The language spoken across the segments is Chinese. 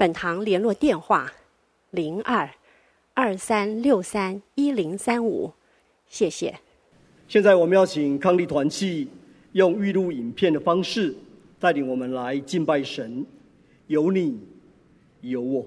本堂联络电话：零二二三六三一零三五，谢谢。现在我们要请康利团契用预录影片的方式带领我们来敬拜神，有你，有我。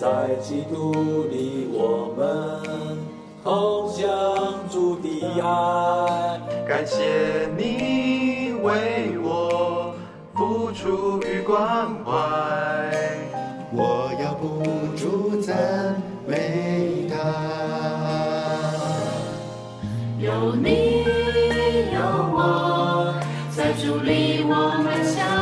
在基督里，我们同享主的爱。感谢你为我付出与关怀，我要不住赞美他。有你有我，在主里我们相。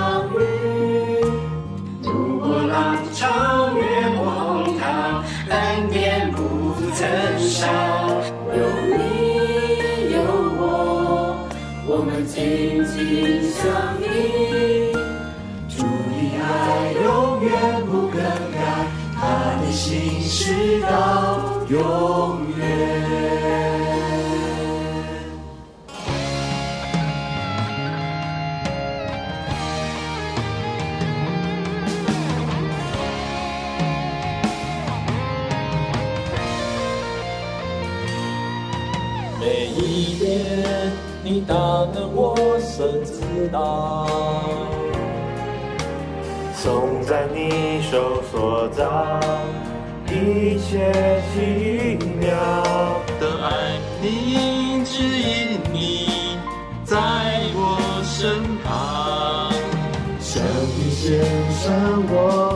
紧紧相依，主的爱永远不更改，他的心直到永远。道，总在你手所造，一切奇妙的爱，你指引你在我身旁，向你献上我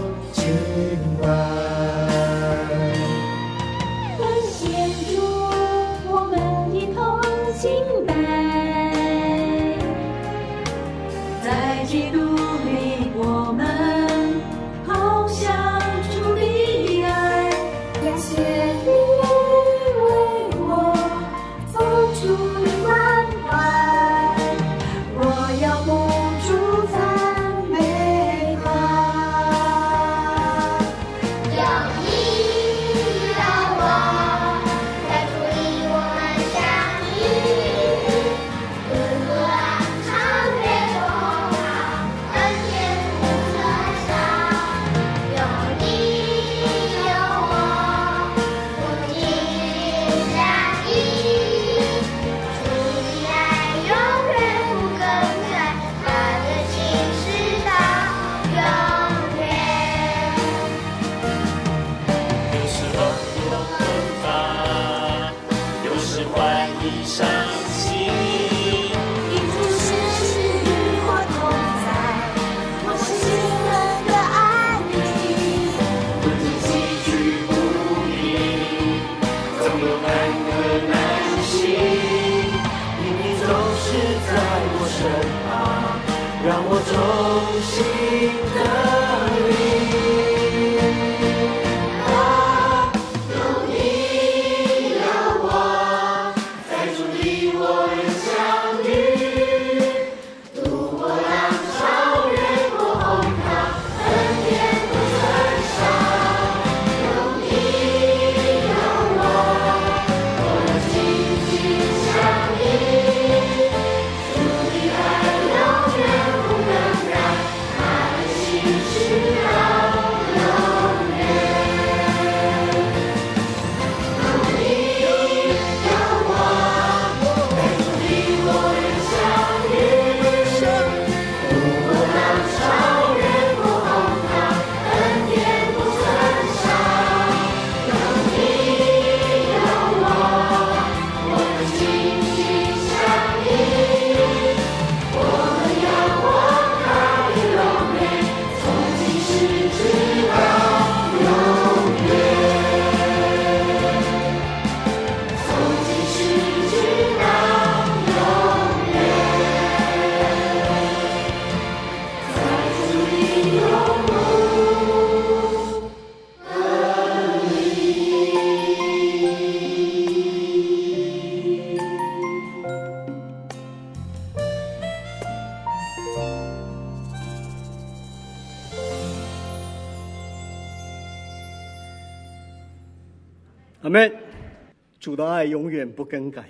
的爱永远不更改，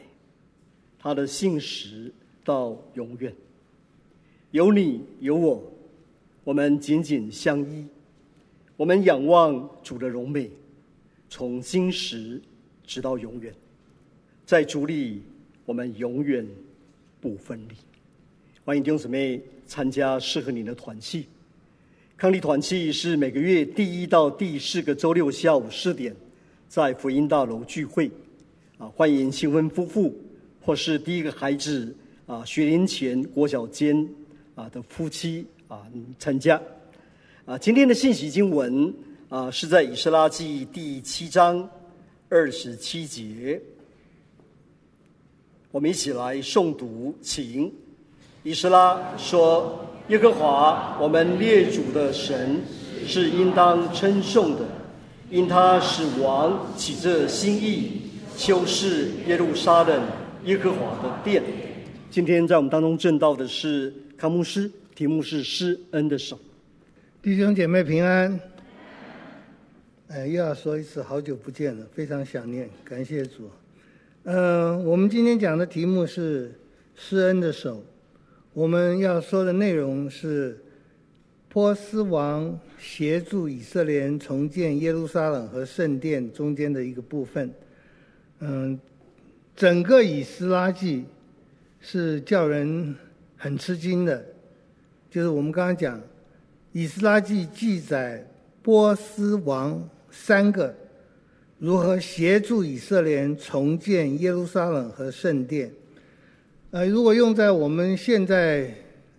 他的信实到永远。有你有我，我们紧紧相依。我们仰望主的荣美，从今时直到永远。在主里，我们永远不分离。欢迎弟兄姊妹参加适合你的团契。康利团契是每个月第一到第四个周六下午四点，在福音大楼聚会。啊，欢迎新婚夫妇或是第一个孩子啊学龄前国小间啊的夫妻啊参加。啊，今天的信息经文啊是在以斯拉记第七章二十七节。我们一起来诵读，请。以斯拉说：“耶和华，我们列祖的神是应当称颂的，因他使王起这心意。”修饰耶路撒冷耶和华的殿。今天在我们当中证道的是康牧师，题目是施恩的手。弟兄姐妹平安。哎，又要说一次，好久不见了，非常想念，感谢主。嗯、呃，我们今天讲的题目是施恩的手。我们要说的内容是波斯王协助以色列人重建耶路撒冷和圣殿中间的一个部分。嗯，整个以斯拉记是叫人很吃惊的，就是我们刚刚讲，以斯拉记记载波斯王三个如何协助以色列人重建耶路撒冷和圣殿。呃，如果用在我们现在，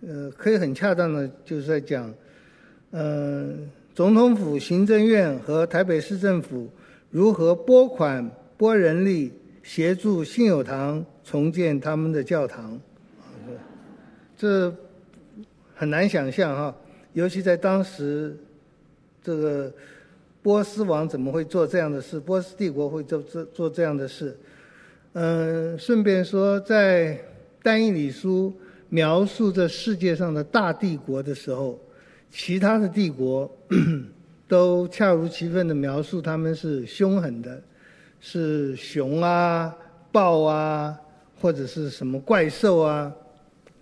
呃，可以很恰当的，就是在讲，嗯、总统府、行政院和台北市政府如何拨款。拨人力协助信友堂重建他们的教堂，这很难想象哈，尤其在当时，这个波斯王怎么会做这样的事？波斯帝国会做做做这样的事？嗯，顺便说，在但以理书描述这世界上的大帝国的时候，其他的帝国 都恰如其分的描述他们是凶狠的。是熊啊、豹啊，或者是什么怪兽啊，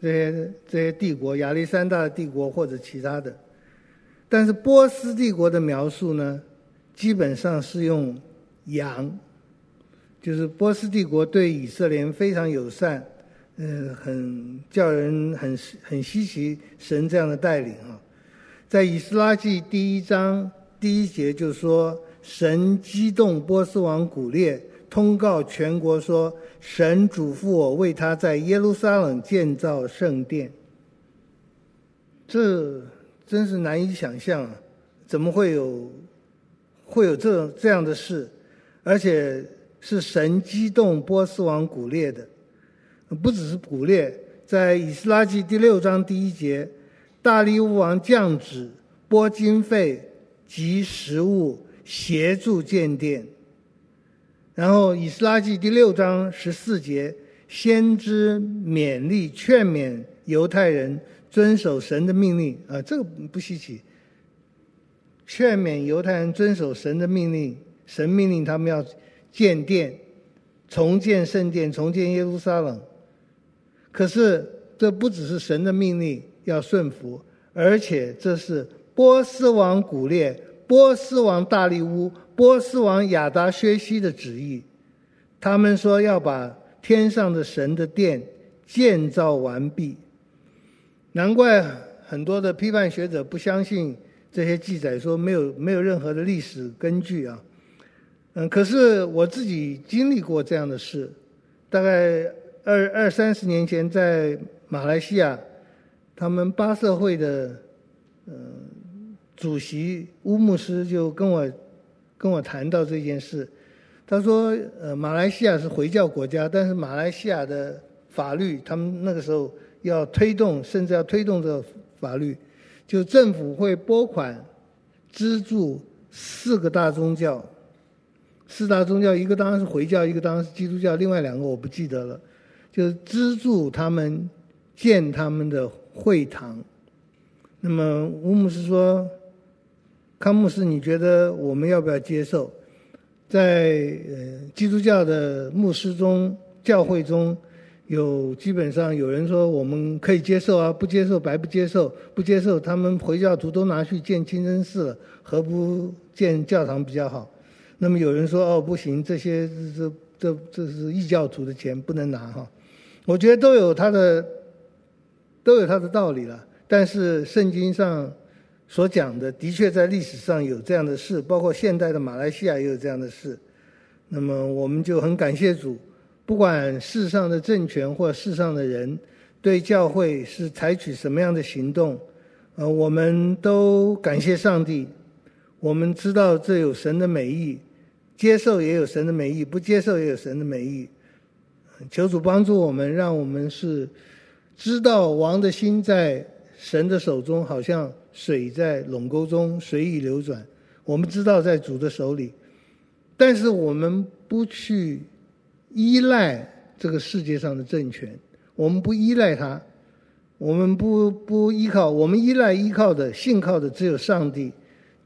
这些这些帝国，亚历山大的帝国或者其他的。但是波斯帝国的描述呢，基本上是用羊，就是波斯帝国对以色列非常友善，嗯，很叫人很很稀奇神这样的带领啊。在以斯拉记第一章第一节就说。神激动波斯王古列，通告全国说：“神嘱咐我为他在耶路撒冷建造圣殿。”这真是难以想象啊！怎么会有会有这这样的事？而且是神激动波斯王古列的，不只是古列，在以斯拉记第六章第一节，大利乌王降旨拨经费及食物。协助建殿，然后以斯拉记第六章十四节，先知勉励劝勉犹太人遵守神的命令啊，这个不稀奇。劝勉犹太人遵守神的命令，神命令他们要建殿、重建圣殿、重建耶路撒冷。可是这不只是神的命令要顺服，而且这是波斯王古列。波斯王大利乌、波斯王亚达薛西的旨意，他们说要把天上的神的殿建造完毕。难怪很多的批判学者不相信这些记载，说没有没有任何的历史根据啊。嗯，可是我自己经历过这样的事，大概二二三十年前在马来西亚，他们巴社会的。主席乌牧师就跟我跟我谈到这件事，他说：“呃，马来西亚是回教国家，但是马来西亚的法律，他们那个时候要推动，甚至要推动这法律，就政府会拨款资助四个大宗教，四大宗教，一个当然是回教，一个当然是基督教，另外两个我不记得了，就是资助他们建他们的会堂。那么乌姆斯说。”康牧师，你觉得我们要不要接受？在呃基督教的牧师中、教会中有基本上有人说我们可以接受啊，不接受白不接受，不接受他们回教徒都拿去建清真寺了，何不建教堂比较好？那么有人说哦不行，这些这这这是异教徒的钱不能拿哈。我觉得都有他的都有他的道理了，但是圣经上。所讲的的确在历史上有这样的事，包括现代的马来西亚也有这样的事。那么我们就很感谢主，不管世上的政权或世上的人对教会是采取什么样的行动，呃，我们都感谢上帝。我们知道这有神的美意，接受也有神的美意，不接受也有神的美意。求主帮助我们，让我们是知道王的心在神的手中，好像。水在垄沟中随意流转，我们知道在主的手里，但是我们不去依赖这个世界上的政权，我们不依赖它，我们不不依靠，我们依赖依靠的信靠的只有上帝。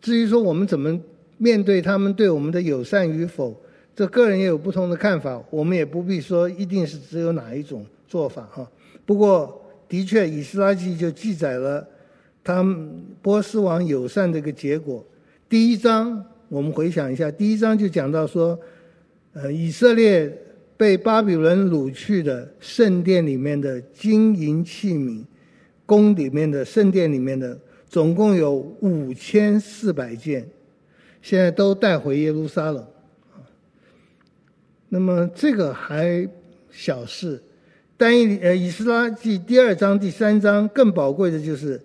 至于说我们怎么面对他们对我们的友善与否，这个人也有不同的看法，我们也不必说一定是只有哪一种做法哈。不过的确，以斯拉记就记载了。他们波斯王友善的一个结果，第一章我们回想一下，第一章就讲到说，呃，以色列被巴比伦掳去的圣殿里面的金银器皿，宫里面的圣殿里面的总共有五千四百件，现在都带回耶路撒冷。那么这个还小事，但以呃以斯拉记第二章第三章更宝贵的就是。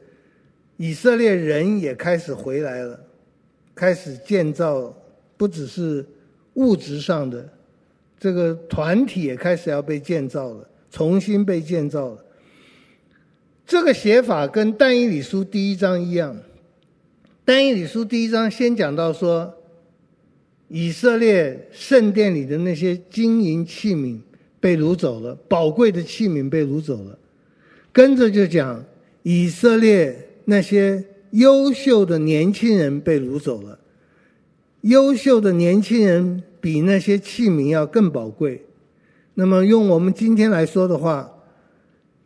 以色列人也开始回来了，开始建造，不只是物质上的，这个团体也开始要被建造了，重新被建造了。这个写法跟但以理书第一章一样，但以理书第一章先讲到说，以色列圣殿里的那些金银器皿被掳走了，宝贵的器皿被掳走了，跟着就讲以色列。那些优秀的年轻人被掳走了，优秀的年轻人比那些器皿要更宝贵。那么用我们今天来说的话，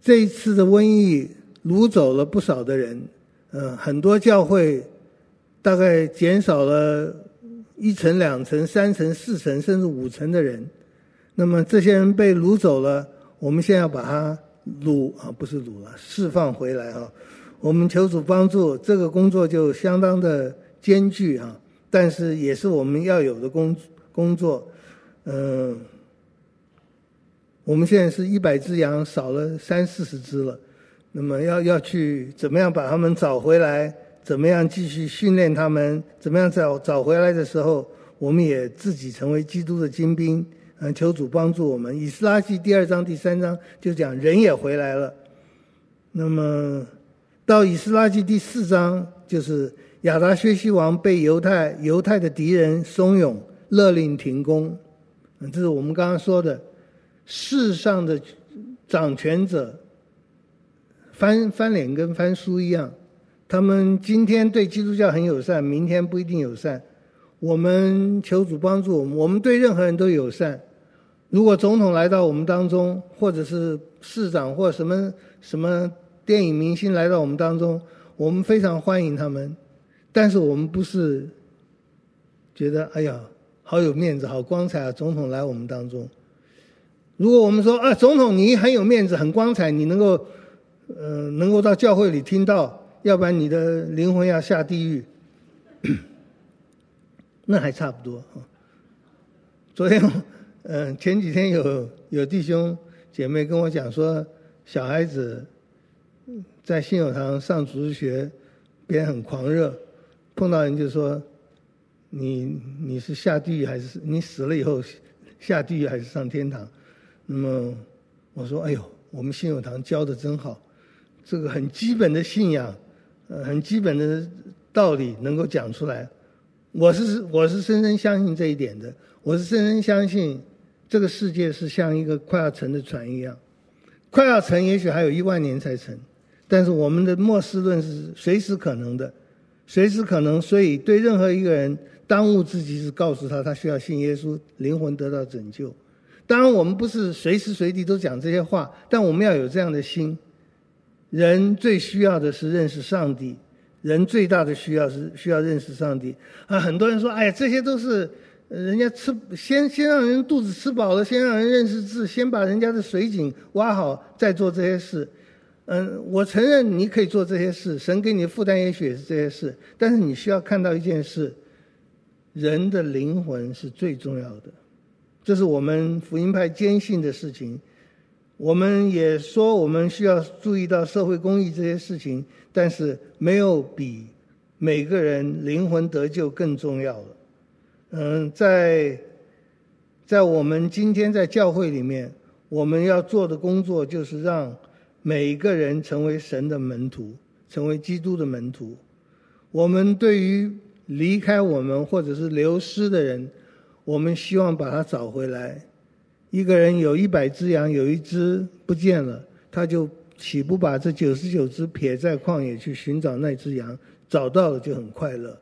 这一次的瘟疫掳走了不少的人，嗯，很多教会大概减少了一成、两成、三成、四成，甚至五成的人。那么这些人被掳走了，我们现在要把它掳啊，不是掳了，释放回来啊。我们求主帮助，这个工作就相当的艰巨啊，但是也是我们要有的工工作。嗯、我们现在是一百只羊少了三四十只了，那么要要去怎么样把它们找回来？怎么样继续训练他们？怎么样找找回来的时候，我们也自己成为基督的精兵。嗯，求主帮助我们。以斯拉记第二章、第三章就讲人也回来了，那么。到以斯拉记第四章，就是亚达薛西王被犹太犹太的敌人怂恿，勒令停工。这是我们刚刚说的，世上的掌权者翻翻脸跟翻书一样，他们今天对基督教很友善，明天不一定友善。我们求主帮助我们，我们对任何人都友善。如果总统来到我们当中，或者是市长或什么什么。电影明星来到我们当中，我们非常欢迎他们，但是我们不是觉得哎呀好有面子、好光彩啊！总统来我们当中，如果我们说啊，总统你很有面子、很光彩，你能够呃能够到教会里听到，要不然你的灵魂要下地狱，那还差不多啊。昨天嗯、前几天有有弟兄姐妹跟我讲说，小孩子。在信友堂上主日学，别人很狂热，碰到人就说：“你你是下地狱还是你死了以后下地狱还是上天堂？”那么我说：“哎呦，我们信友堂教的真好，这个很基本的信仰，呃，很基本的道理能够讲出来。我是我是深深相信这一点的，我是深深相信这个世界是像一个快要沉的船一样，快要沉，也许还有一万年才沉。”但是我们的末世论是随时可能的，随时可能，所以对任何一个人当务之急是告诉他，他需要信耶稣，灵魂得到拯救。当然，我们不是随时随地都讲这些话，但我们要有这样的心。人最需要的是认识上帝，人最大的需要是需要认识上帝。啊，很多人说，哎呀，这些都是人家吃，先先让人肚子吃饱了，先让人认识字，先把人家的水井挖好，再做这些事。嗯，我承认你可以做这些事，神给你的负担也许也是这些事，但是你需要看到一件事：人的灵魂是最重要的。这是我们福音派坚信的事情。我们也说，我们需要注意到社会公益这些事情，但是没有比每个人灵魂得救更重要了。嗯，在在我们今天在教会里面，我们要做的工作就是让每一个人成为神的门徒，成为基督的门徒。我们对于离开我们或者是流失的人，我们希望把他找回来。一个人有一百只羊，有一只不见了，他就岂不把这九十九只撇在旷野去寻找那只羊？找到了就很快乐。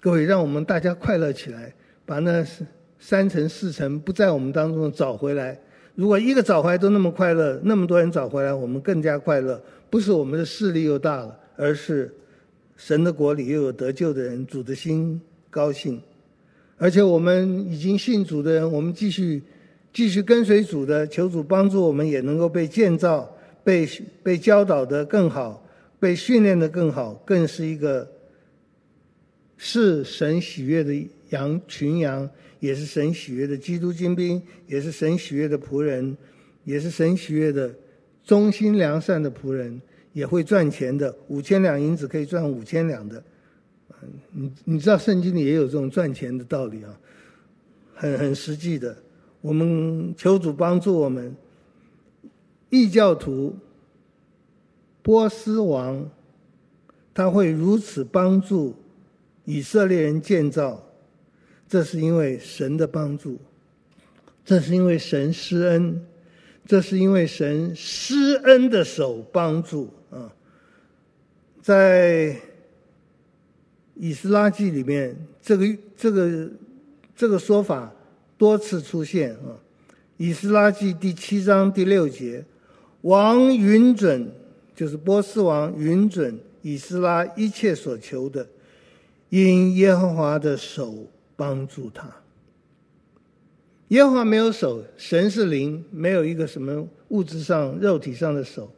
各位，让我们大家快乐起来，把那三成四成不在我们当中的找回来。如果一个找回来都那么快乐，那么多人找回来，我们更加快乐。不是我们的势力又大了，而是神的国里又有得救的人，主的心高兴。而且我们已经信主的人，我们继续继续跟随主的，求主帮助我们，也能够被建造、被被教导的更好，被训练的更好，更是一个是神喜悦的羊群羊，也是神喜悦的基督精兵，也是神喜悦的仆人，也是神喜悦的忠心良善的仆人，也会赚钱的，五千两银子可以赚五千两的。你你知道圣经里也有这种赚钱的道理啊，很很实际的。我们求主帮助我们，异教徒波斯王他会如此帮助以色列人建造，这是因为神的帮助，这是因为神施恩，这是因为神施恩的手帮助啊，在。以斯拉记里面，这个这个这个说法多次出现啊。以斯拉记第七章第六节，王允准，就是波斯王允准以斯拉一切所求的，因耶和华的手帮助他。耶和华没有手，神是灵，没有一个什么物质上、肉体上的手，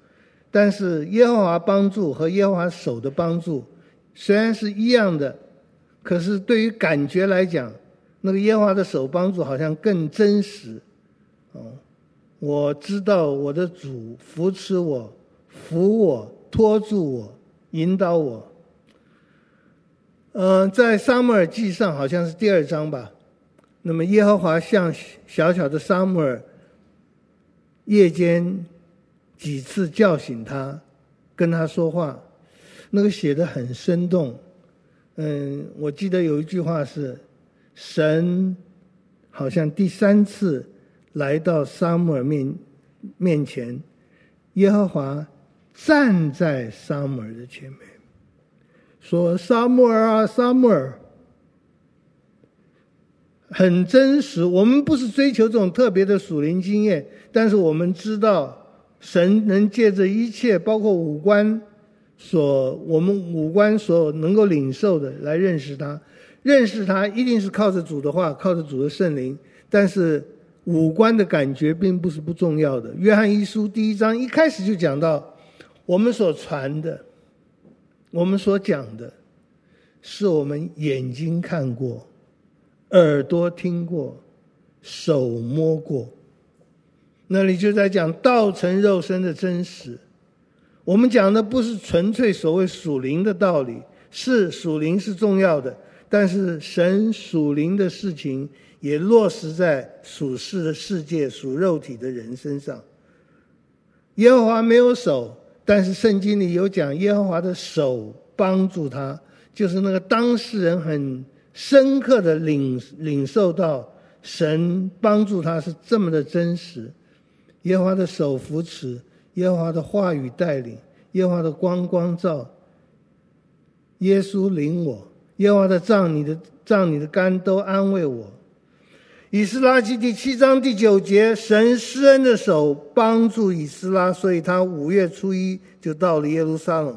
但是耶和华帮助和耶和华手的帮助。虽然是一样的，可是对于感觉来讲，那个耶和华的手帮助好像更真实。哦，我知道我的主扶持我、扶我、托住我、引导我。嗯、呃，在撒母耳记上好像是第二章吧。那么耶和华向小小的撒母耳夜间几次叫醒他，跟他说话。那个写的很生动，嗯，我记得有一句话是，神好像第三次来到撒母耳面面前，耶和华站在撒母耳的前面，说：“撒母尔啊，撒母尔，很真实。我们不是追求这种特别的属灵经验，但是我们知道，神能借着一切，包括五官。”所我们五官所能够领受的来认识他，认识他一定是靠着主的话，靠着主的圣灵。但是五官的感觉并不是不重要的。约翰一书第一章一开始就讲到，我们所传的，我们所讲的，是我们眼睛看过，耳朵听过，手摸过。那里就在讲道成肉身的真实。我们讲的不是纯粹所谓属灵的道理，是属灵是重要的，但是神属灵的事情也落实在属世的世界、属肉体的人身上。耶和华没有手，但是圣经里有讲耶和华的手帮助他，就是那个当事人很深刻的领领受到神帮助他是这么的真实，耶和华的手扶持。耶和华的话语带领，耶和华的光光照，耶稣领我，耶和华的杖、你的杖、你的肝都安慰我。以斯拉记第七章第九节，神施恩的手帮助以斯拉，所以他五月初一就到了耶路撒冷。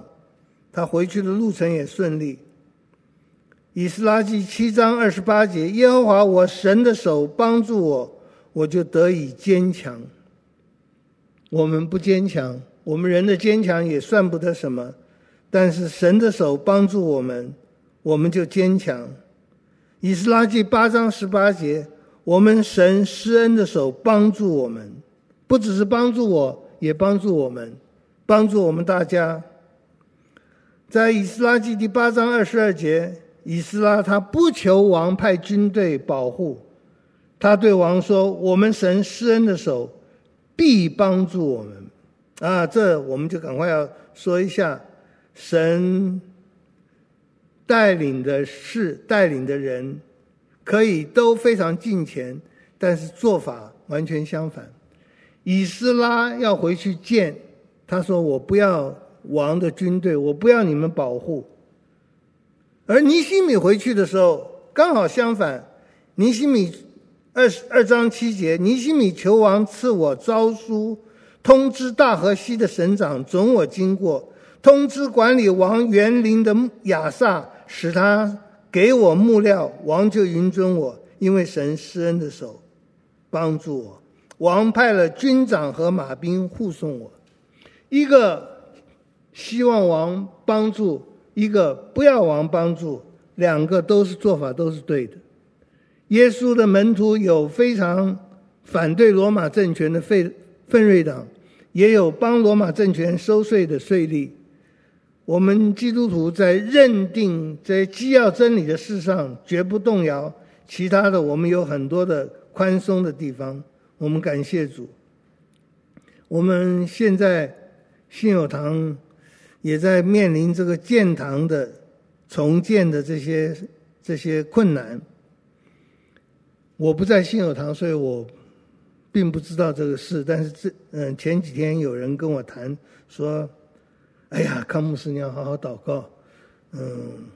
他回去的路程也顺利。以斯拉记七章二十八节，耶和华我神的手帮助我，我就得以坚强。我们不坚强，我们人的坚强也算不得什么，但是神的手帮助我们，我们就坚强。以斯拉记八章十八节。我们神施恩的手帮助我们，不只是帮助我，也帮助我们，帮助我们大家。在以斯拉记第八章二十二节，以斯拉他不求王派军队保护，他对王说：“我们神施恩的手必帮助我们。”啊，这我们就赶快要说一下，神带领的事，带领的人。可以都非常敬虔，但是做法完全相反。以斯拉要回去见，他说：“我不要王的军队，我不要你们保护。”而尼西米回去的时候刚好相反。尼西米二十二章七节，尼西米求王赐我诏书，通知大河西的省长准我经过，通知管理王园林的亚萨，使他。给我木料，王就允准我，因为神施恩的手帮助我。王派了军长和马兵护送我。一个希望王帮助，一个不要王帮助，两个都是做法都是对的。耶稣的门徒有非常反对罗马政权的奋奋锐党，也有帮罗马政权收税的税吏。我们基督徒在认定在基要真理的事上绝不动摇，其他的我们有很多的宽松的地方。我们感谢主。我们现在信友堂也在面临这个建堂的重建的这些这些困难。我不在信友堂，所以我并不知道这个事。但是这嗯，前几天有人跟我谈说。哎呀，康牧师，你要好好祷告。嗯，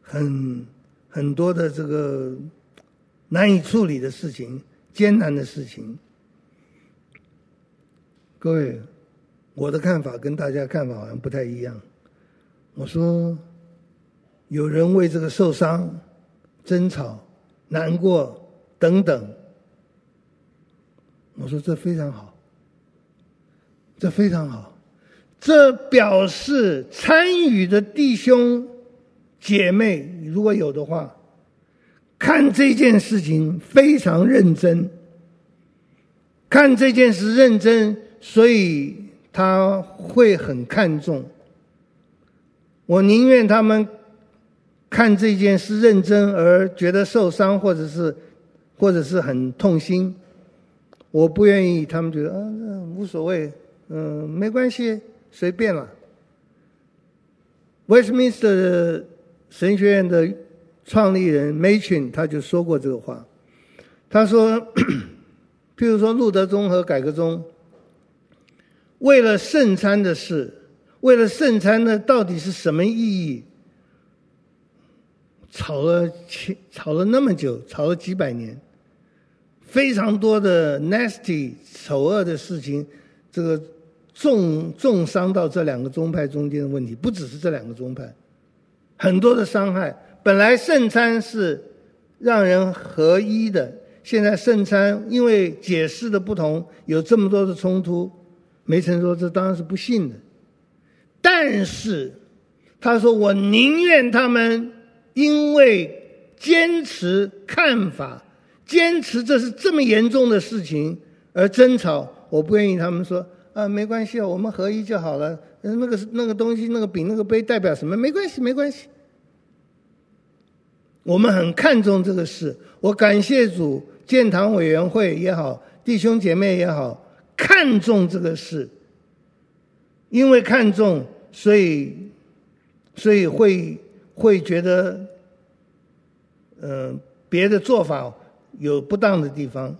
很很多的这个难以处理的事情，艰难的事情。各位，我的看法跟大家看法好像不太一样。我说，有人为这个受伤、争吵、难过等等，我说这非常好，这非常好。这表示参与的弟兄姐妹，如果有的话，看这件事情非常认真，看这件事认真，所以他会很看重。我宁愿他们看这件事认真而觉得受伤，或者是或者是很痛心，我不愿意他们觉得啊，无所谓，嗯，没关系。随便了。Westminster 神学院的创立人 Machen 他就说过这个话，他说：“ 譬如说路德宗和改革宗，为了圣餐的事，为了圣餐呢，到底是什么意义？吵了吵了那么久，吵了几百年，非常多的 nasty 丑恶的事情，这个。”重重伤到这两个宗派中间的问题，不只是这两个宗派，很多的伤害。本来圣餐是让人合一的，现在圣餐因为解释的不同，有这么多的冲突。梅成说这当然是不幸的，但是他说我宁愿他们因为坚持看法，坚持这是这么严重的事情而争吵，我不愿意他们说。啊，没关系啊，我们合一就好了。那个那个东西，那个饼、那个杯代表什么？没关系，没关系。我们很看重这个事。我感谢主，建堂委员会也好，弟兄姐妹也好，看重这个事。因为看重，所以所以会会觉得，嗯、别的做法有不当的地方。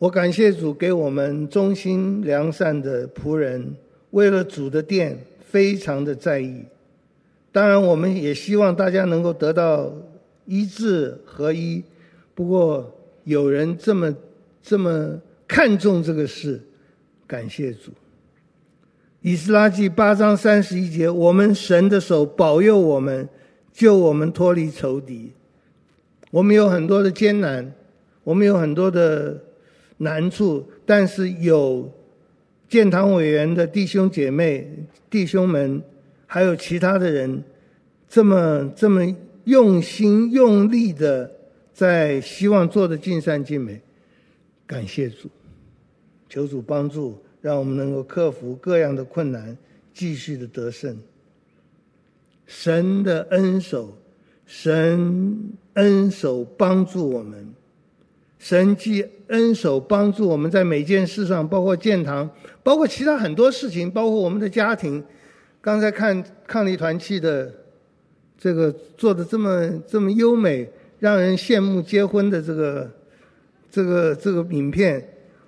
我感谢主给我们忠心良善的仆人，为了主的殿非常的在意，当然，我们也希望大家能够得到一致合一。不过，有人这么这么看重这个事，感谢主。以斯拉记八章三十一节，我们神的手保佑我们，救我们脱离仇敌。我们有很多的艰难，我们有很多的难处，但是有建堂委员的弟兄姐妹、弟兄们，还有其他的人，这么这么用心用力的在希望做的尽善尽美，感谢主，求主帮助，让我们能够克服各样的困难，继续的得胜。神的恩手，神恩手帮助我们，神既恩手帮助我们在每件事上，包括建堂，包括其他很多事情，包括我们的家庭。刚才看抗力团契的这个做的这么这么优美，让人羡慕结婚的这个这个这个影片，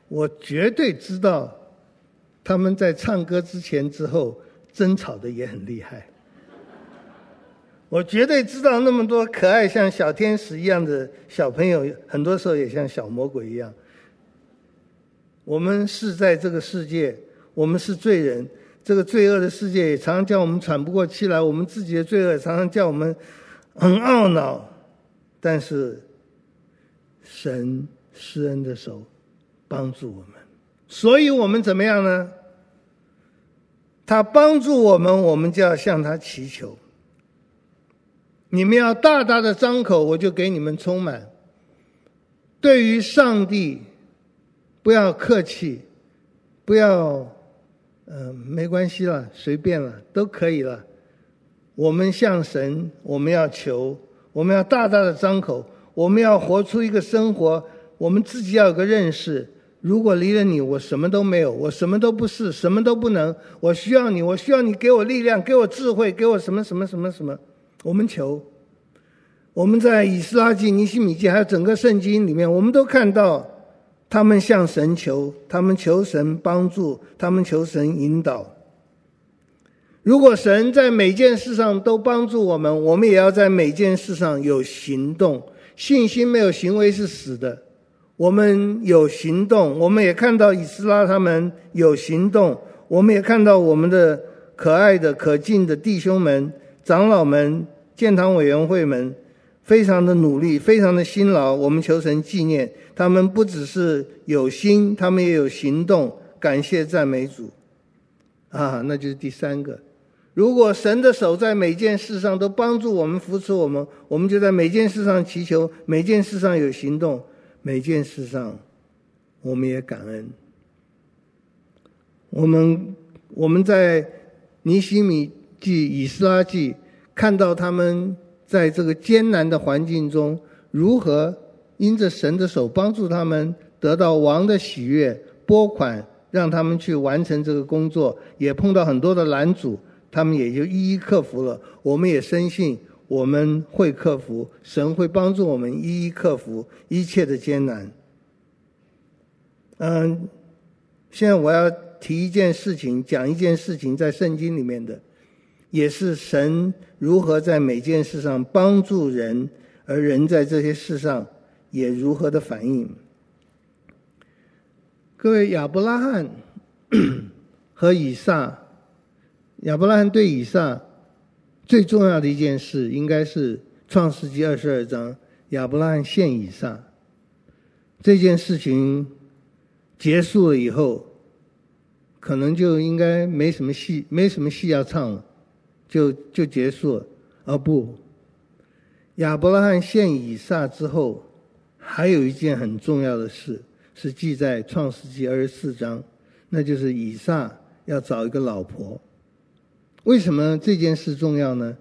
我绝对知道他们在唱歌之前之后争吵的也很厉害。我绝对知道那么多可爱像小天使一样的小朋友，很多时候也像小魔鬼一样。我们是在这个世界，我们是罪人。这个罪恶的世界也常常叫我们喘不过气来，我们自己的罪恶也常常叫我们很懊恼。但是神施恩的手帮助我们，所以我们怎么样呢？他帮助我们，我们就要向他祈求。你们要大大的张口，我就给你们充满。对于上帝，不要客气，不要。嗯、没关系了，随便了，都可以了。我们向神，我们要求，我们要大大的张口，我们要活出一个生活。我们自己要有个认识：如果离了你，我什么都没有，我什么都不是，什么都不能。我需要你，我需要你给我力量，给我智慧，给我什么什么什么什么。我们求。我们在以斯拉记、尼希米记，还有整个圣经里面，我们都看到。他们向神求，他们求神帮助，他们求神引导。如果神在每件事上都帮助我们，我们也要在每件事上有行动。信心没有行为是死的。我们有行动，我们也看到以斯拉他们有行动，我们也看到我们的可爱的、可敬的弟兄们、长老们、建堂委员会们。非常的努力，非常的辛劳。我们求神纪念他们，不只是有心，他们也有行动。感谢赞美主，啊，那就是第三个。如果神的手在每件事上都帮助我们、扶持我们，我们就在每件事上祈求，每件事上有行动，每件事上我们也感恩。我们我们在尼希米记、以斯拉记看到他们。在这个艰难的环境中，如何因着神的手帮助他们得到王的喜悦，拨款让他们去完成这个工作，也碰到很多的拦阻，他们也就一一克服了。我们也深信我们会克服，神会帮助我们一一克服一切的艰难。嗯，现在我要提一件事情，讲一件事情，在圣经里面的。也是神如何在每件事上帮助人，而人在这些事上也如何的反应。各位，亚伯拉罕和以撒，亚伯拉罕对以撒最重要的一件事，应该是创世纪二十二章，亚伯拉罕献以撒这件事情结束了以后，可能就应该没什么戏，没什么戏要唱了。就就结束了，而不，亚伯拉罕献以撒之后，还有一件很重要的事，是记在创世纪二十四章，那就是以撒要找一个老婆。为什么这件事重要呢？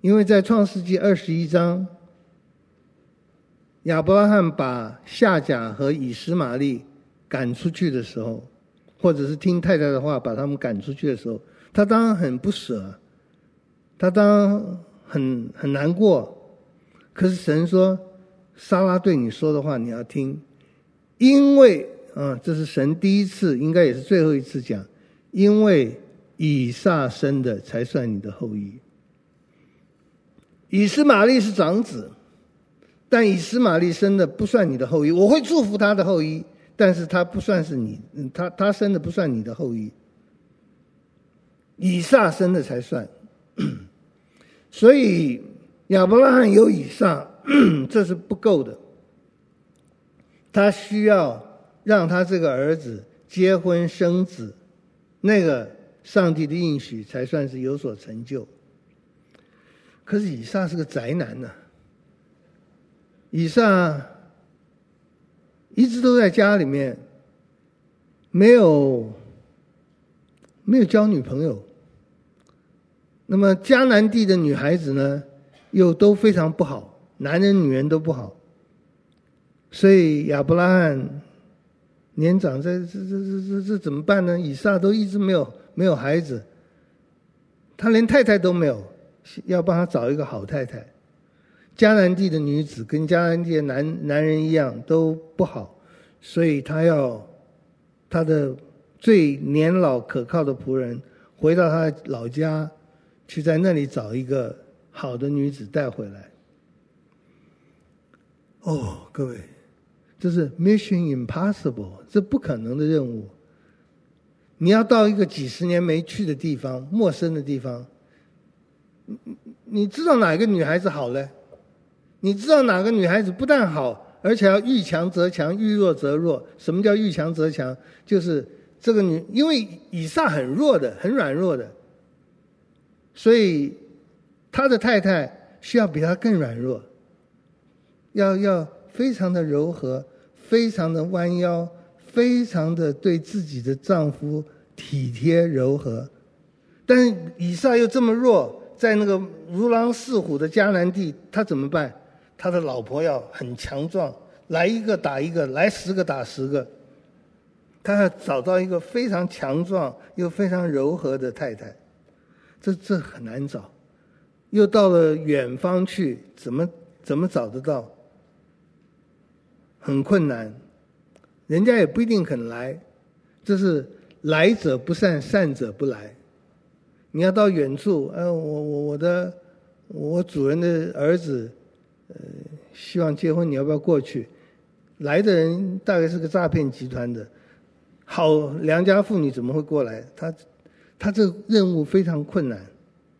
因为在创世纪二十一章，亚伯拉罕把夏甲和以实玛利赶出去的时候，或者是听太太的话把他们赶出去的时候，他当然很不舍。他当很很难过，可是神说：“撒拉对你说的话你要听，因为啊，这是神第一次，应该也是最后一次讲，因为以撒生的才算你的后裔。以斯玛利是长子，但以斯玛利生的不算你的后裔。我会祝福他的后裔，但是他不算是你，他他生的不算你的后裔。以撒生的才算。所以亚伯拉罕有以撒，这是不够的。他需要让他这个儿子结婚生子，那个上帝的应许才算是有所成就。可是以撒是个宅男呢、啊，以撒一直都在家里面，没有没有交女朋友。那么迦南地的女孩子呢，又都非常不好，男人女人都不好。所以亚伯拉罕年长，这这这这这这怎么办呢？以撒都一直没有没有孩子，他连太太都没有。要帮他找一个好太太，迦南地的女子跟迦南地的男男人一样都不好，所以他要他的最年老可靠的仆人回到他的老家，去在那里找一个好的女子带回来。哦，各位，这是 Mission Impossible，这不可能的任务。你要到一个几十年没去的地方，陌生的地方。你你知道哪个女孩子好嘞？你知道哪个女孩子不但好，而且要遇强则强，遇弱则弱。什么叫遇强则强？就是这个女，因为以撒很弱的，很软弱的，所以他的太太需要比他更软弱，要要非常的柔和，非常的弯腰，非常的对自己的丈夫体贴柔和。但是以撒又这么弱。在那个如狼似虎的迦南地，他怎么办？他的老婆要很强壮，来一个打一个，来十个打十个。他要找到一个非常强壮又非常柔和的太太，这这很难找。又到了远方去，怎么怎么找得到？很困难，人家也不一定肯来。这是来者不善，善者不来。你要到远处，呃，我我我的我主人的儿子，呃，希望结婚，你要不要过去？来的人大概是个诈骗集团的，好良家妇女怎么会过来？他他这个任务非常困难，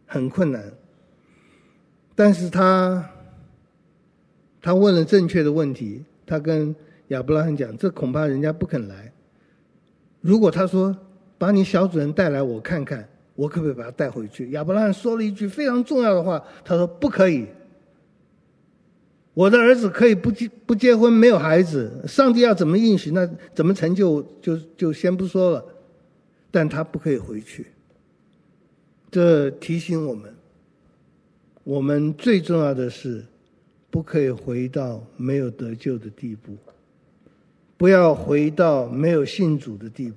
很困难。但是他他问了正确的问题，他跟亚伯拉罕讲，这恐怕人家不肯来。如果他说把你小主人带来，我看看。我可不可以把他带回去？亚伯拉罕说了一句非常重要的话，他说：“不可以。我的儿子可以不结不结婚，没有孩子。上帝要怎么应许，那怎么成就，就就先不说了。但他不可以回去。这提醒我们，我们最重要的是，不可以回到没有得救的地步，不要回到没有信主的地步。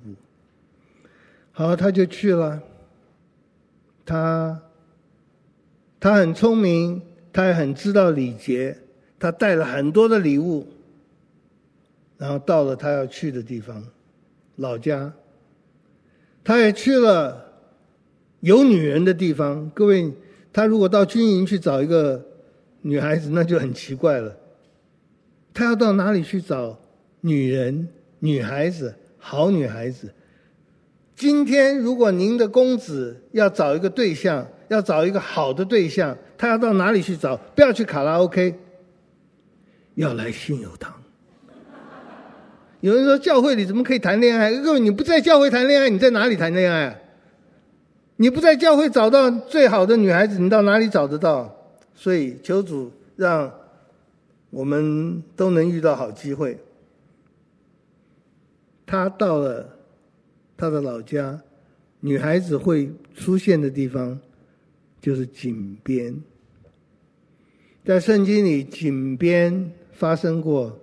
好，他就去了。”他，他很聪明，他也很知道礼节，他带了很多的礼物，然后到了他要去的地方，老家。他也去了有女人的地方。各位，他如果到军营去找一个女孩子，那就很奇怪了。他要到哪里去找女人、女孩子、好女孩子？今天，如果您的公子要找一个对象，要找一个好的对象，他要到哪里去找？不要去卡拉 OK，要来信友堂。有人说教会里怎么可以谈恋爱？各位，你不在教会谈恋爱，你在哪里谈恋爱？你不在教会找到最好的女孩子，你到哪里找得到？所以求主让我们都能遇到好机会。他到了。他的老家，女孩子会出现的地方，就是井边。在圣经里，井边发生过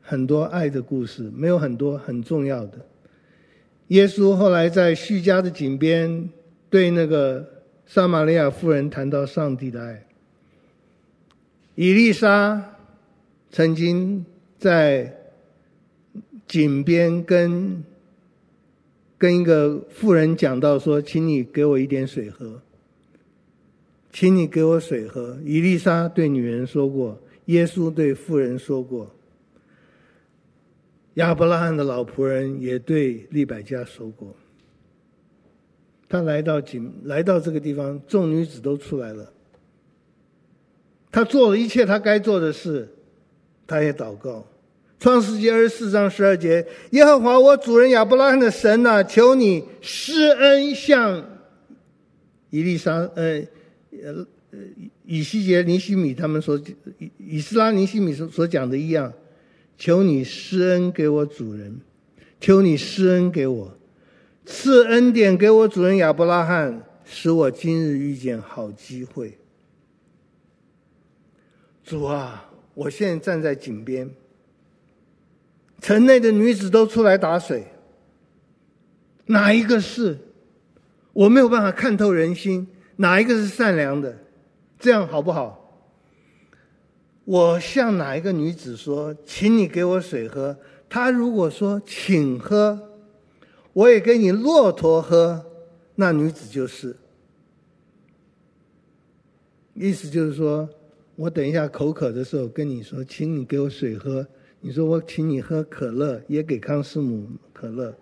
很多爱的故事，没有很多很重要的。耶稣后来在叙加的井边，对那个撒玛利亚妇人谈到上帝的爱。以丽莎曾经在井边跟。跟一个妇人讲到说：“请你给我一点水喝。”请你给我水喝。”伊丽莎对女人说过，耶稣对妇人说过，亚伯拉罕的老仆人也对利百加说过。他来到井，来到这个地方，众女子都出来了。他做了一切他该做的事，他也祷告。创世纪二十四章十二节：耶和华我主人亚伯拉罕的神呐、求你施恩向以利沙，呃，呃，以西结尼西米他们所以以斯拉尼西米所所讲的一样，求你施恩给我主人，求你施恩给我。赐恩典给我主人亚伯拉罕，使我今日遇见好机会。主啊，我现在站在井边，城内的女子都出来打水，哪一个是？我没有办法看透人心，哪一个是善良的？这样好不好？我向哪一个女子说，请你给我水喝？她如果说，请喝。我也给你骆驼喝，那女子就是。意思就是说，我等一下口渴的时候跟你说，请你给我水喝。你说我请你喝可乐，也给康师母可乐，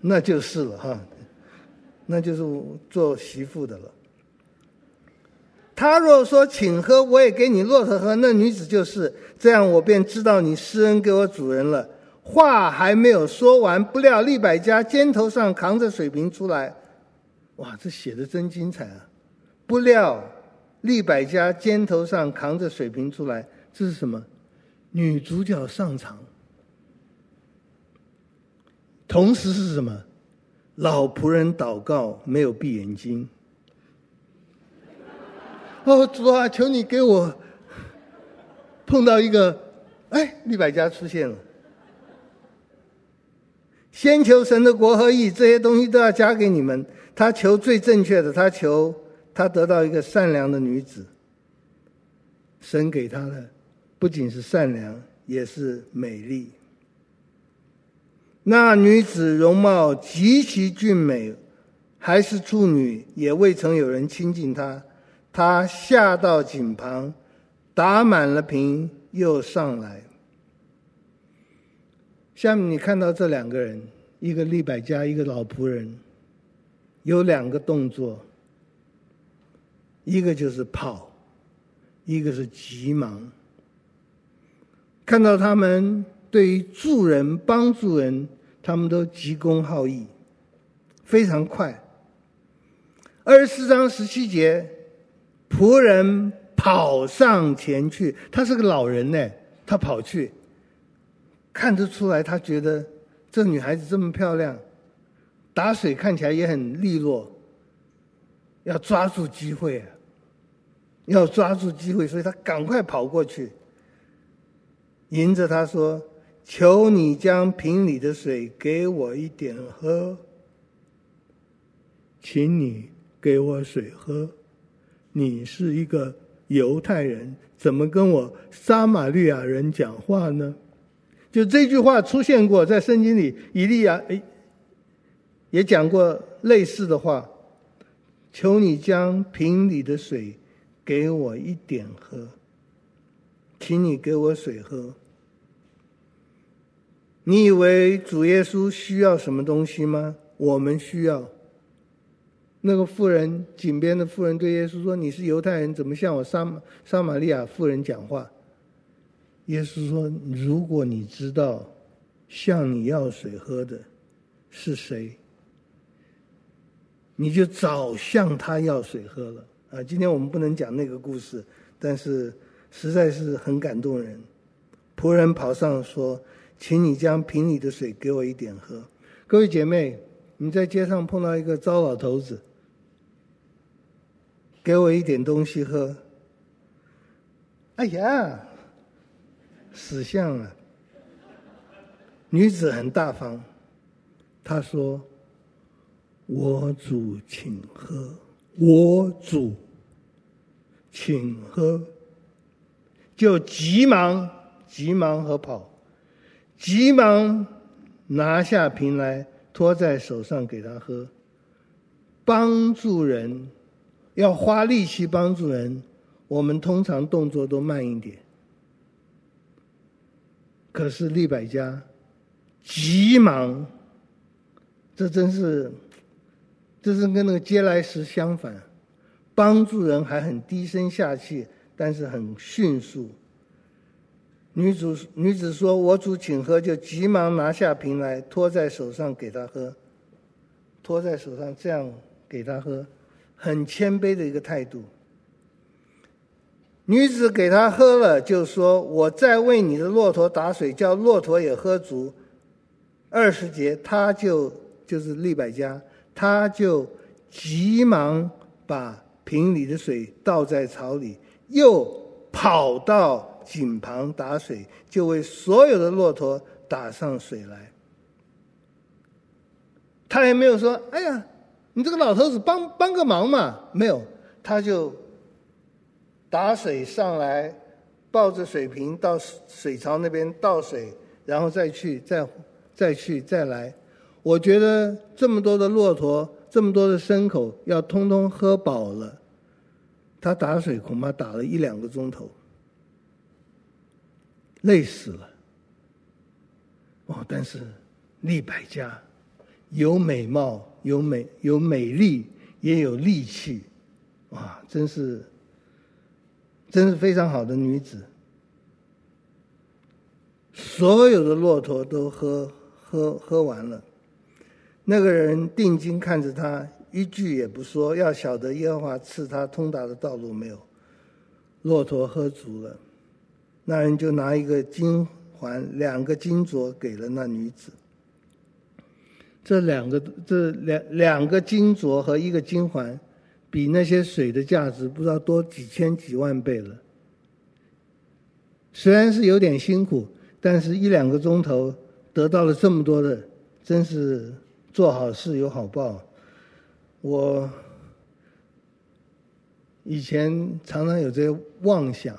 那就是了哈，那就是做媳妇的了。他若说请喝，我也给你骆驼喝，那女子就是这样，我便知道你施恩给我主人了。话还没有说完，不料利百加肩头上扛着水瓶出来，哇，这写的真精彩啊！不料利百加肩头上扛着水瓶出来，这是什么？女主角上场，同时是什么？老仆人祷告没有闭眼睛。哦，主啊，求你给我碰到一个，哎，利百加出现了。先求神的国和义，这些东西都要加给你们。他求最正确的，他求他得到一个善良的女子。神给他的不仅是善良，也是美丽。那女子容貌极其俊美，还是处女，也未曾有人亲近她。她下到井旁，打满了瓶，又上来。下面你看到这两个人，一个利百加，一个老仆人，有两个动作，一个就是跑，一个是急忙。看到他们对于助人、帮助人，他们都急公好义，非常快。二十四章十七节，仆人跑上前去，他是个老人呢，他跑去。看得出来，他觉得这女孩子这么漂亮，打水看起来也很利落，要抓住机会啊！要抓住机会，所以他赶快跑过去，迎着她说：“求你将瓶里的水给我一点喝，请你给我水喝。你是一个犹太人，怎么跟我撒玛利亚人讲话呢？”就这句话出现过在圣经里，以利亚诶也讲过类似的话：“求你将瓶里的水给我一点喝，请你给我水喝。”你以为主耶稣需要什么东西吗？我们需要。那个妇人，井边的妇人对耶稣说：“你是犹太人，怎么向我撒撒玛利亚妇人讲话？”耶稣说：“如果你知道向你要水喝的是谁，你就早向他要水喝了。”啊，今天我们不能讲那个故事，但是实在是很感动人。仆人跑上说：“请你将瓶里的水给我一点喝。”各位姐妹，你在街上碰到一个糟老头子，给我一点东西喝。哎呀！死相了。女子很大方，她说：“我主请喝，我主请喝。”就急忙、急忙和跑，急忙拿下瓶来，托在手上给他喝。帮助人要花力气帮助人，我们通常动作都慢一点。可是利百加急忙，这真是，这是跟那个接来时相反，帮助人还很低声下气，但是很迅速。女主女子说：“我主请喝。”就急忙拿下瓶来，托在手上给他喝，托在手上这样给他喝，很谦卑的一个态度。女子给他喝了，就说：“我再为你的骆驼打水，叫骆驼也喝足。”二十节，他就就是利百加，他就急忙把瓶里的水倒在槽里，又跑到。井旁打水，就为所有的骆驼打上水来。他也没有说：“哎呀，你这个老头子帮帮个忙嘛。”没有，他就打水上来，抱着水瓶到水槽那边倒水，然后再去，再再去，再来。我觉得这么多的骆驼，这么多的牲口，要通通喝饱了，他打水恐怕打了一两个钟头。累死了，哦！但是利百家有美貌，有美有美丽，也有力气，哇！真是，真是非常好的女子。所有的骆驼都喝喝喝完了，那个人定睛看着他，一句也不说，要晓得耶和华赐他通达的道路没有。骆驼喝足了。那人就拿一个金环、两个金镯给了那女子。这两个、这两两个金镯和一个金环，比那些水的价值不知道多几千几万倍了。虽然是有点辛苦，但是一两个钟头得到了这么多的，真是做好事有好报。我以前常常有这些妄想。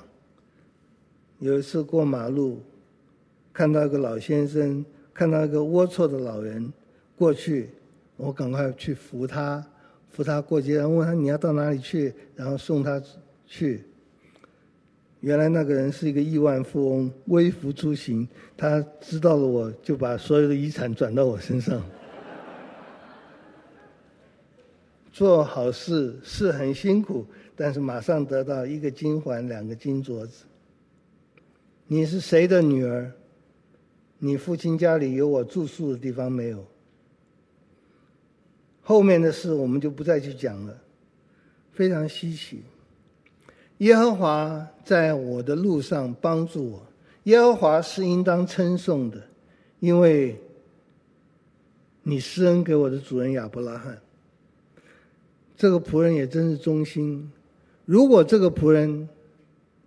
有一次过马路，看到一个老先生，看到一个龌龊的老人过去，我赶快去扶他，扶他过街，然后问他你要到哪里去，然后送他去。原来那个人是一个亿万富翁，微服出行，他知道了我就把所有的遗产转到我身上。做好事是很辛苦，但是马上得到一个金环，两个金镯子。你是谁的女儿？你父亲家里有我住宿的地方没有？后面的事我们就不再去讲了，非常稀奇。耶和华在我的路上帮助我，耶和华是应当称颂的，因为你施恩给我的主人亚伯拉罕。这个仆人也真是忠心。如果这个仆人，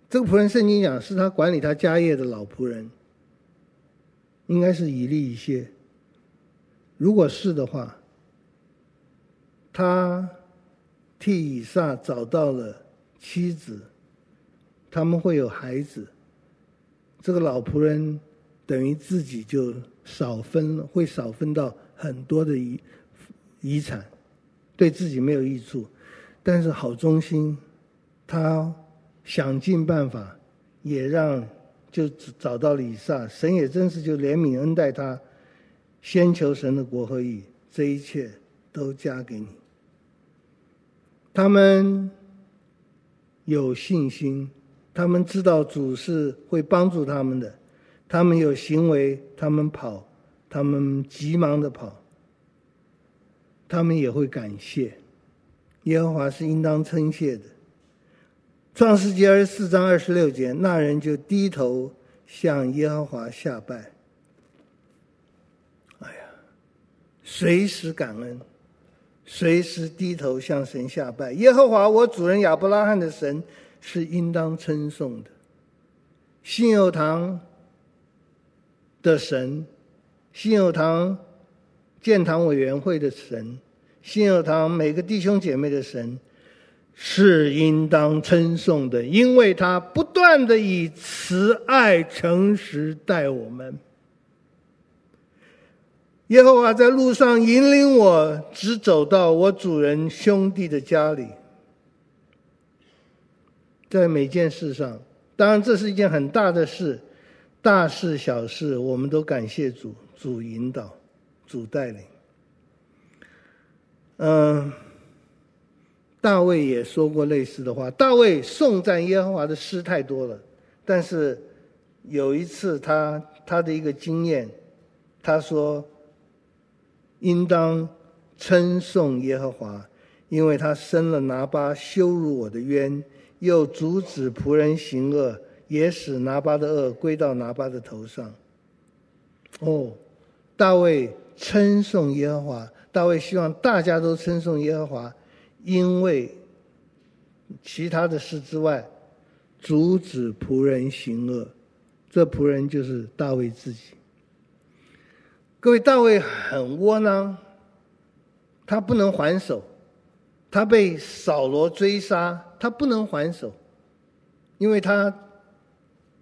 这个仆人，圣经讲是他管理他家业的老仆人，应该是以利以谢。如果是的话，他替以撒找到了妻子，他们会有孩子。这个老仆人等于自己就少分，会少分到很多的遗遗产，对自己没有益处，但是好忠心，他。想尽办法，也让就找到了以撒。神也真是就怜悯恩待他，先求神的国和义，这一切都加给你。他们有信心，他们知道主是会帮助他们的。他们有行为，他们跑，他们急忙的跑。他们也会感谢，耶和华是应当称谢的。创世记二十四章二十六节，那人就低头向耶和华下拜。哎呀，随时感恩，随时低头向神下拜。耶和华，我主人亚伯拉罕的神是应当称颂的。信友堂的神，信友堂建堂委员会的神，信友堂每个弟兄姐妹的神。是应当称颂的，因为他不断的以慈爱诚实待我们。耶和华在路上引领我，直走到我主人兄弟的家里。在每件事上，当然这是一件很大的事，大事小事，我们都感谢主，主引导，主带领。嗯，大卫也说过类似的话。大卫颂赞耶和华的诗太多了，但是有一次他他的一个经验，他说：“应当称颂耶和华，因为他生了拿巴，羞辱我的冤，又阻止仆人行恶，也使拿巴的恶归到拿巴的头上。”哦，大卫称颂耶和华。大卫希望大家都称颂耶和华，因为其他的事之外，阻止仆人行恶。这仆人就是大卫自己。各位，大卫很窝囊，他不能还手，他被扫罗追杀，他不能还手，因为他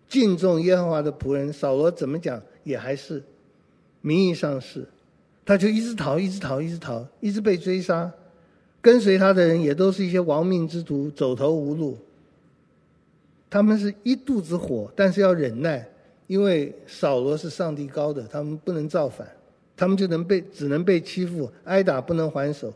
敬重耶和华的仆人。扫罗怎么讲也还是名义上是。他就一直逃，一直逃，一直逃，一直被追杀。跟随他的人也都是一些亡命之徒，走投无路。他们是一肚子火，但是要忍耐，因为扫罗是上帝高的，他们不能造反，他们就能被只能被欺负，挨打不能还手。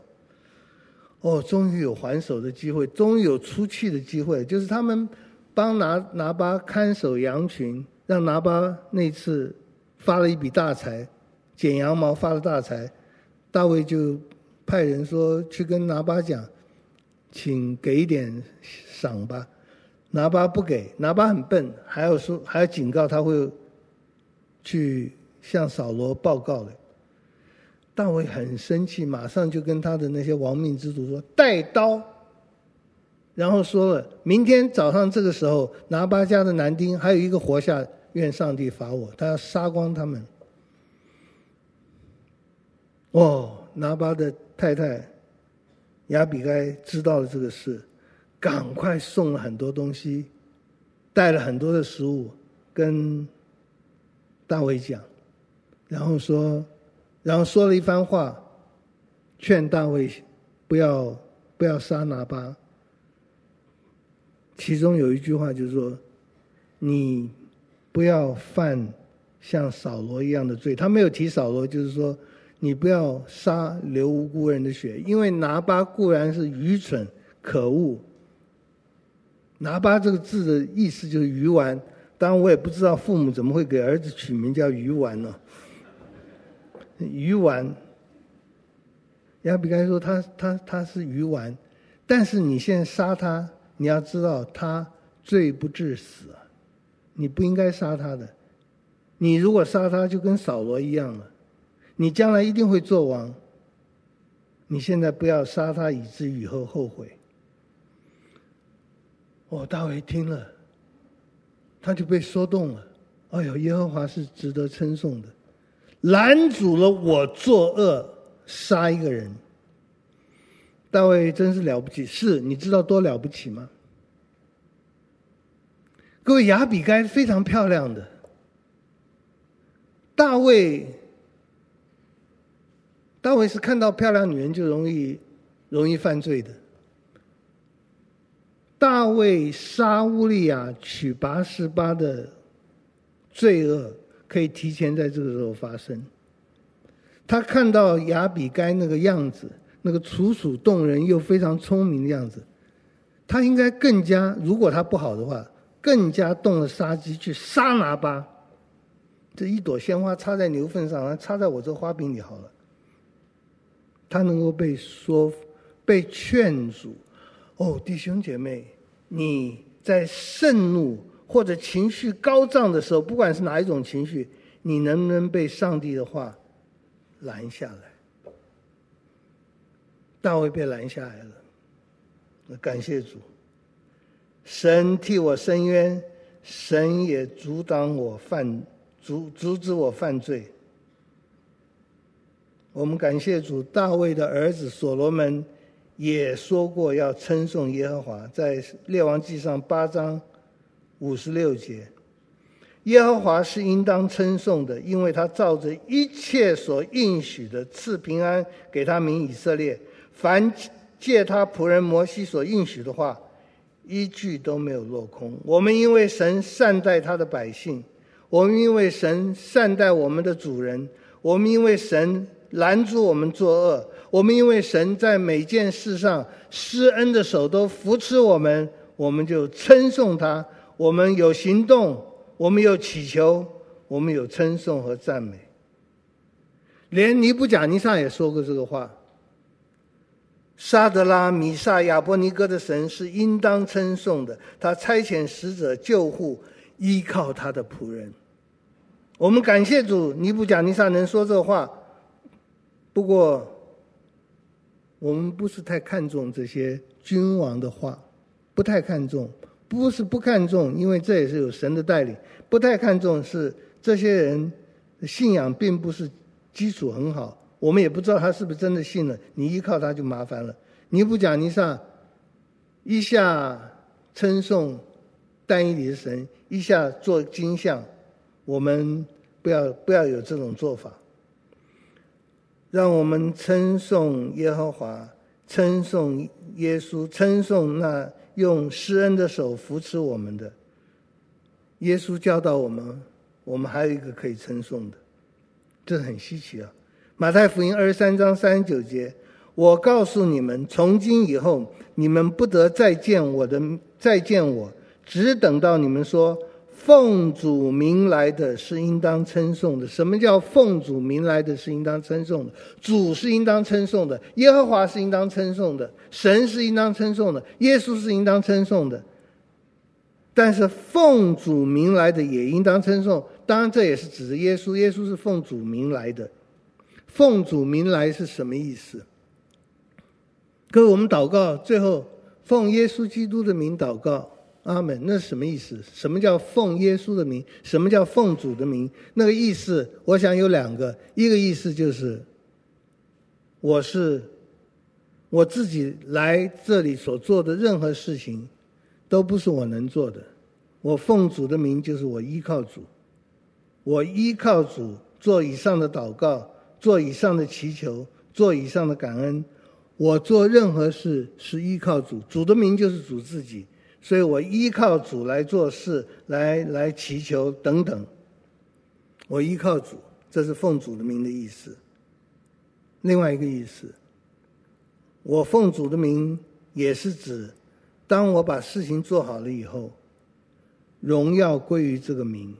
哦，终于有还手的机会，终于有出气的机会，就是他们帮拿拿巴看守羊群，让拿巴那次发了一笔大财。剪羊毛发了大财，大卫就派人说去跟拿巴讲，请给一点赏吧。拿巴不给，拿巴很笨，还要说还要警告他会去向扫罗报告的。大卫很生气，马上就跟他的那些亡命之徒说带刀，然后说了明天早上这个时候，拿巴家的男丁还有一个活下，愿上帝罚我，他要杀光他们。哦，拿巴的太太亚比该知道了这个事，赶快送了很多东西，带了很多的食物，跟大卫讲，然后说，然后说了一番话，劝大卫不要不要杀拿巴。其中有一句话就是说，你不要犯像扫罗一样的罪。他没有提扫罗，就是说。你不要杀流无辜人的血，因为拿巴固然是愚蠢可恶。拿巴这个字的意思就是鱼丸，当然我也不知道父母怎么会给儿子取名叫鱼丸呢？鱼丸，亚比该说他他他是鱼丸，但是你现在杀他，你要知道他罪不至死，你不应该杀他的。你如果杀他，就跟扫罗一样了。你将来一定会做王。你现在不要杀他，以致以后后悔。哦，大卫听了，他就被说动了。哎呦，耶和华是值得称颂的，拦阻了我作恶，杀一个人。大卫真是了不起，是你知道多了不起吗？各位，亚比该非常漂亮的，大卫。大卫是看到漂亮女人就容易容易犯罪的。大卫杀乌利亚娶拔示巴的罪恶可以提前在这个时候发生。他看到亚比该那个样子，那个楚楚动人又非常聪明的样子，他应该更加，如果他不好的话，更加动了杀机去杀拿巴。这一朵鲜花插在牛粪上，插在我这花瓶里好了。他能够被说、被劝阻，哦，弟兄姐妹，你在盛怒或者情绪高涨的时候，不管是哪一种情绪，你能不能被上帝的话拦下来？大卫被拦下来了，感谢主，神替我伸冤，神也阻挡我犯，阻阻止我犯罪。我们感谢主，大卫的儿子所罗门也说过要称颂耶和华，在列王记上八章五十六节，耶和华是应当称颂的，因为他照着一切所应许的赐平安给他民以色列，凡借他仆人摩西所应许的话，一句都没有落空。我们因为神善待他的百姓，我们因为神善待我们的主人，我们因为神拦住我们作恶，我们因为神在每件事上施恩的手都扶持我们，我们就称颂他。我们有行动，我们有祈求，我们有称颂和赞美。连尼布甲尼撒也说过这个话。沙德拉、米萨、亚伯尼歌的神是应当称颂的，他差遣使者救护，依靠他的仆人。我们感谢主，尼布甲尼撒能说这话。不过，我们不是太看重这些君王的话，不太看重，不是不看重，因为这也是有神的带领。不太看重是这些人信仰并不是基础很好。我们也不知道他是不是真的信了，你依靠他就麻烦了。尼布甲尼撒一下称颂但以理的神，一下做金像，我们不要不要有这种做法。让我们称颂耶和华，称颂耶稣，称颂那用施恩的手扶持我们的耶稣教导我们，我们还有一个可以称颂的，这很稀奇啊。马太福音二十三章三十九节，我告诉你们，从今以后，你们不得再见我的，再见我，只等到你们说，奉主名来的是应当称颂的。什么叫奉主名来的是应当称颂的？主是应当称颂的，耶和华是应当称颂的，神是应当称颂的，耶稣是应当称颂的。但是奉主名来的也应当称颂，当然这也是指的耶稣，耶稣是奉主名来的。奉主名来是什么意思？各位，我们祷告，最后奉耶稣基督的名祷告，阿门。那是什么意思？什么叫奉耶稣的名？什么叫奉主的名？那个意思，我想有两个。一个意思就是，我是我自己来这里所做的任何事情，都不是我能做的。我奉主的名，就是我依靠主，我依靠主做以上的祷告。做以上的祈求，做以上的感恩，我做任何事是依靠主，主的名就是主自己，所以我依靠主来做事，来来祈求等等。我依靠主，这是奉主的名的意思。另外一个意思，我奉主的名也是指，当我把事情做好了以后，荣耀归于这个名，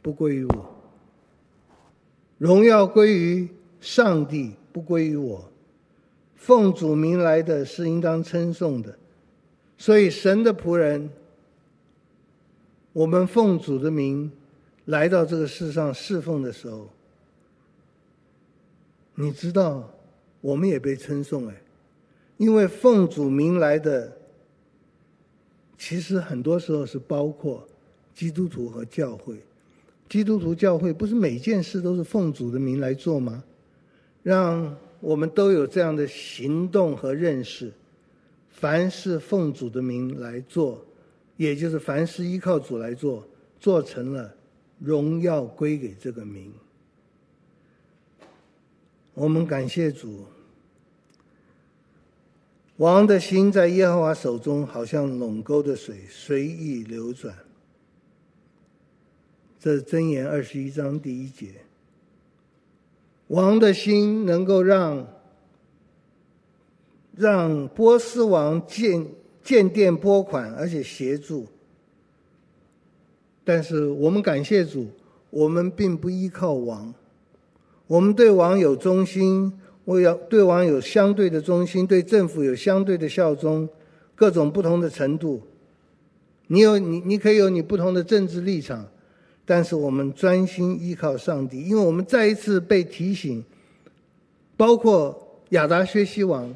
不归于我，荣耀归于。上帝不归于我，奉主名来的是应当称颂的，所以神的仆人，我们奉主的名来到这个世上侍奉的时候，你知道，我们也被称颂哎，因为奉主名来的，其实很多时候是包括基督徒和教会，基督徒教会不是每件事都是奉主的名来做吗？让我们都有这样的行动和认识，凡是奉主的名来做，也就是凡是依靠主来做，做成了，荣耀归给这个名。我们感谢主。王的心在耶和华手中，好像垄沟的水，随意流转。这是箴言二十一章第一节。王的心能够让让波斯王建建殿拨款，而且协助。但是我们感谢主，我们并不依靠王，我们对王有忠心，我要对王有相对的忠心，对政府有相对的效忠，各种不同的程度。你有你，你可以有你不同的政治立场。但是我们专心依靠上帝，因为我们再一次被提醒，包括亚达薛西王，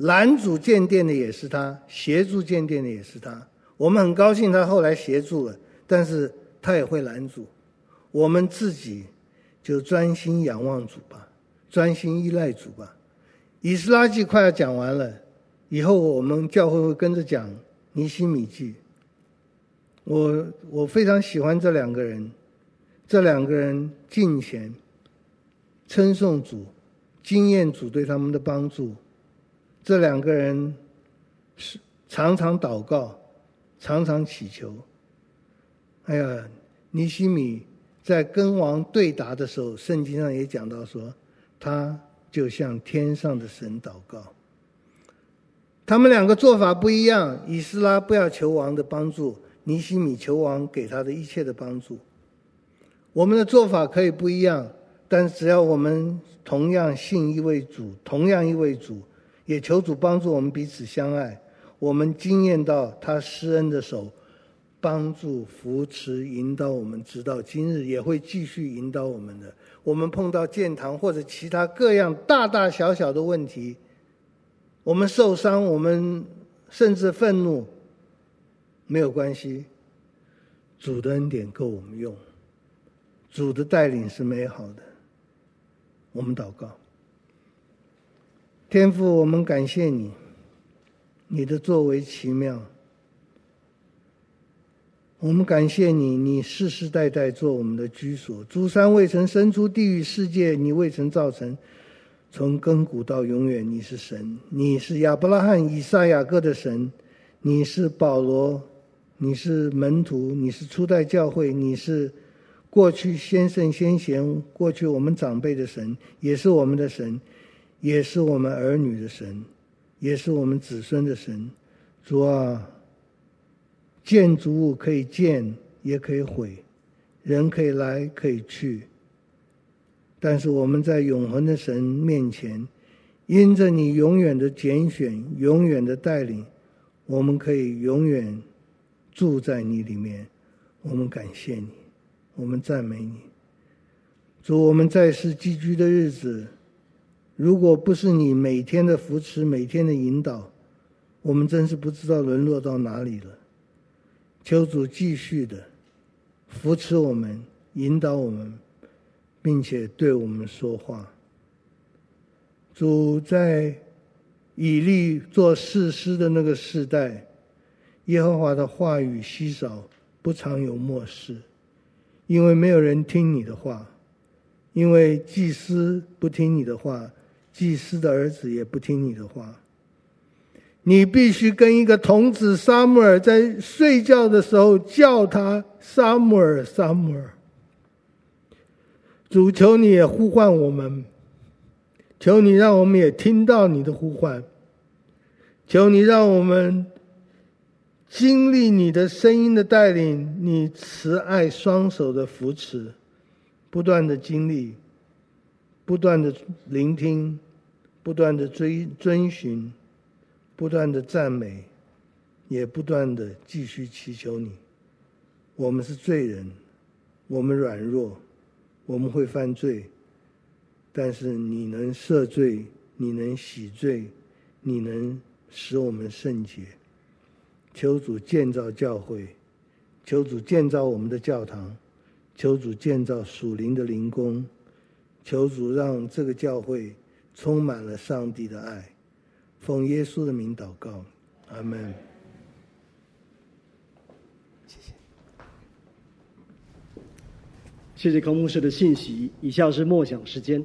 拦阻建殿的也是他，协助建殿的也是他。我们很高兴他后来协助了，但是他也会拦阻。我们自己就专心仰望主吧，专心依赖主吧。以斯拉记快要讲完了，以后我们教会会跟着讲尼西米记。我我非常喜欢这两个人，这两个人敬虔、称颂主、经验主对他们的帮助。这两个人是常常祷告，常常祈求。哎呀，尼西米在跟王对答的时候，圣经上也讲到说，他就向天上的神祷告。他们两个做法不一样，以斯拉不要求王的帮助，尼西米求王给他的一切的帮助。我们的做法可以不一样，但只要我们同样信一位主，同样一位主，也求主帮助我们彼此相爱。我们经验到他施恩的手，帮助、扶持、引导我们，直到今日也会继续引导我们的。我们碰到建堂或者其他各样大大小小的问题。我们受伤，我们甚至愤怒，没有关系。主的恩典够我们用，主的带领是美好的。我们祷告，天父，我们感谢你，你的作为奇妙。我们感谢你，你世世代代做我们的居所。诸山未曾生出地狱世界，你未曾造成。从亘古到永远，你是神，你是亚伯拉罕、以撒、雅各的神，你是保罗，你是门徒，你是初代教会，你是过去先圣先贤，过去我们长辈的神，也是我们的神，也是我们儿女的神，也是我们子孙的神。主啊，建筑物可以建，也可以毁，人可以来，可以去。但是我们在永恒的神面前，因着你永远的拣选、永远的带领，我们可以永远住在你里面。我们感谢你，我们赞美你。主，我们在世寄居的日子，如果不是你每天的扶持、每天的引导，我们真是不知道沦落到哪里了。求主继续的扶持我们、引导我们。并且对我们说话。主在以利做士师的那个时代，耶和华的话语稀少，不常有默示，因为没有人听你的话，因为祭司不听你的话，祭司的儿子也不听你的话。你必须跟一个童子撒母耳在睡觉的时候叫他撒母耳，撒母耳。主，求你也呼唤我们，求你让我们也听到你的呼唤，求你让我们经历你的声音的带领，你慈爱双手的扶持，不断的经历，不断的聆听，不断的追遵循，不断的赞美，也不断的继续祈求你。我们是罪人，我们软弱。我们会犯罪，但是你能赦罪，你能洗罪，你能使我们圣洁。求主建造教会，求主建造我们的教堂，求主建造属灵的灵宫，求主让这个教会充满了上帝的爱。奉耶稣的名祷告，阿门。谢谢谢谢康牧师的信息。以下是默想时间。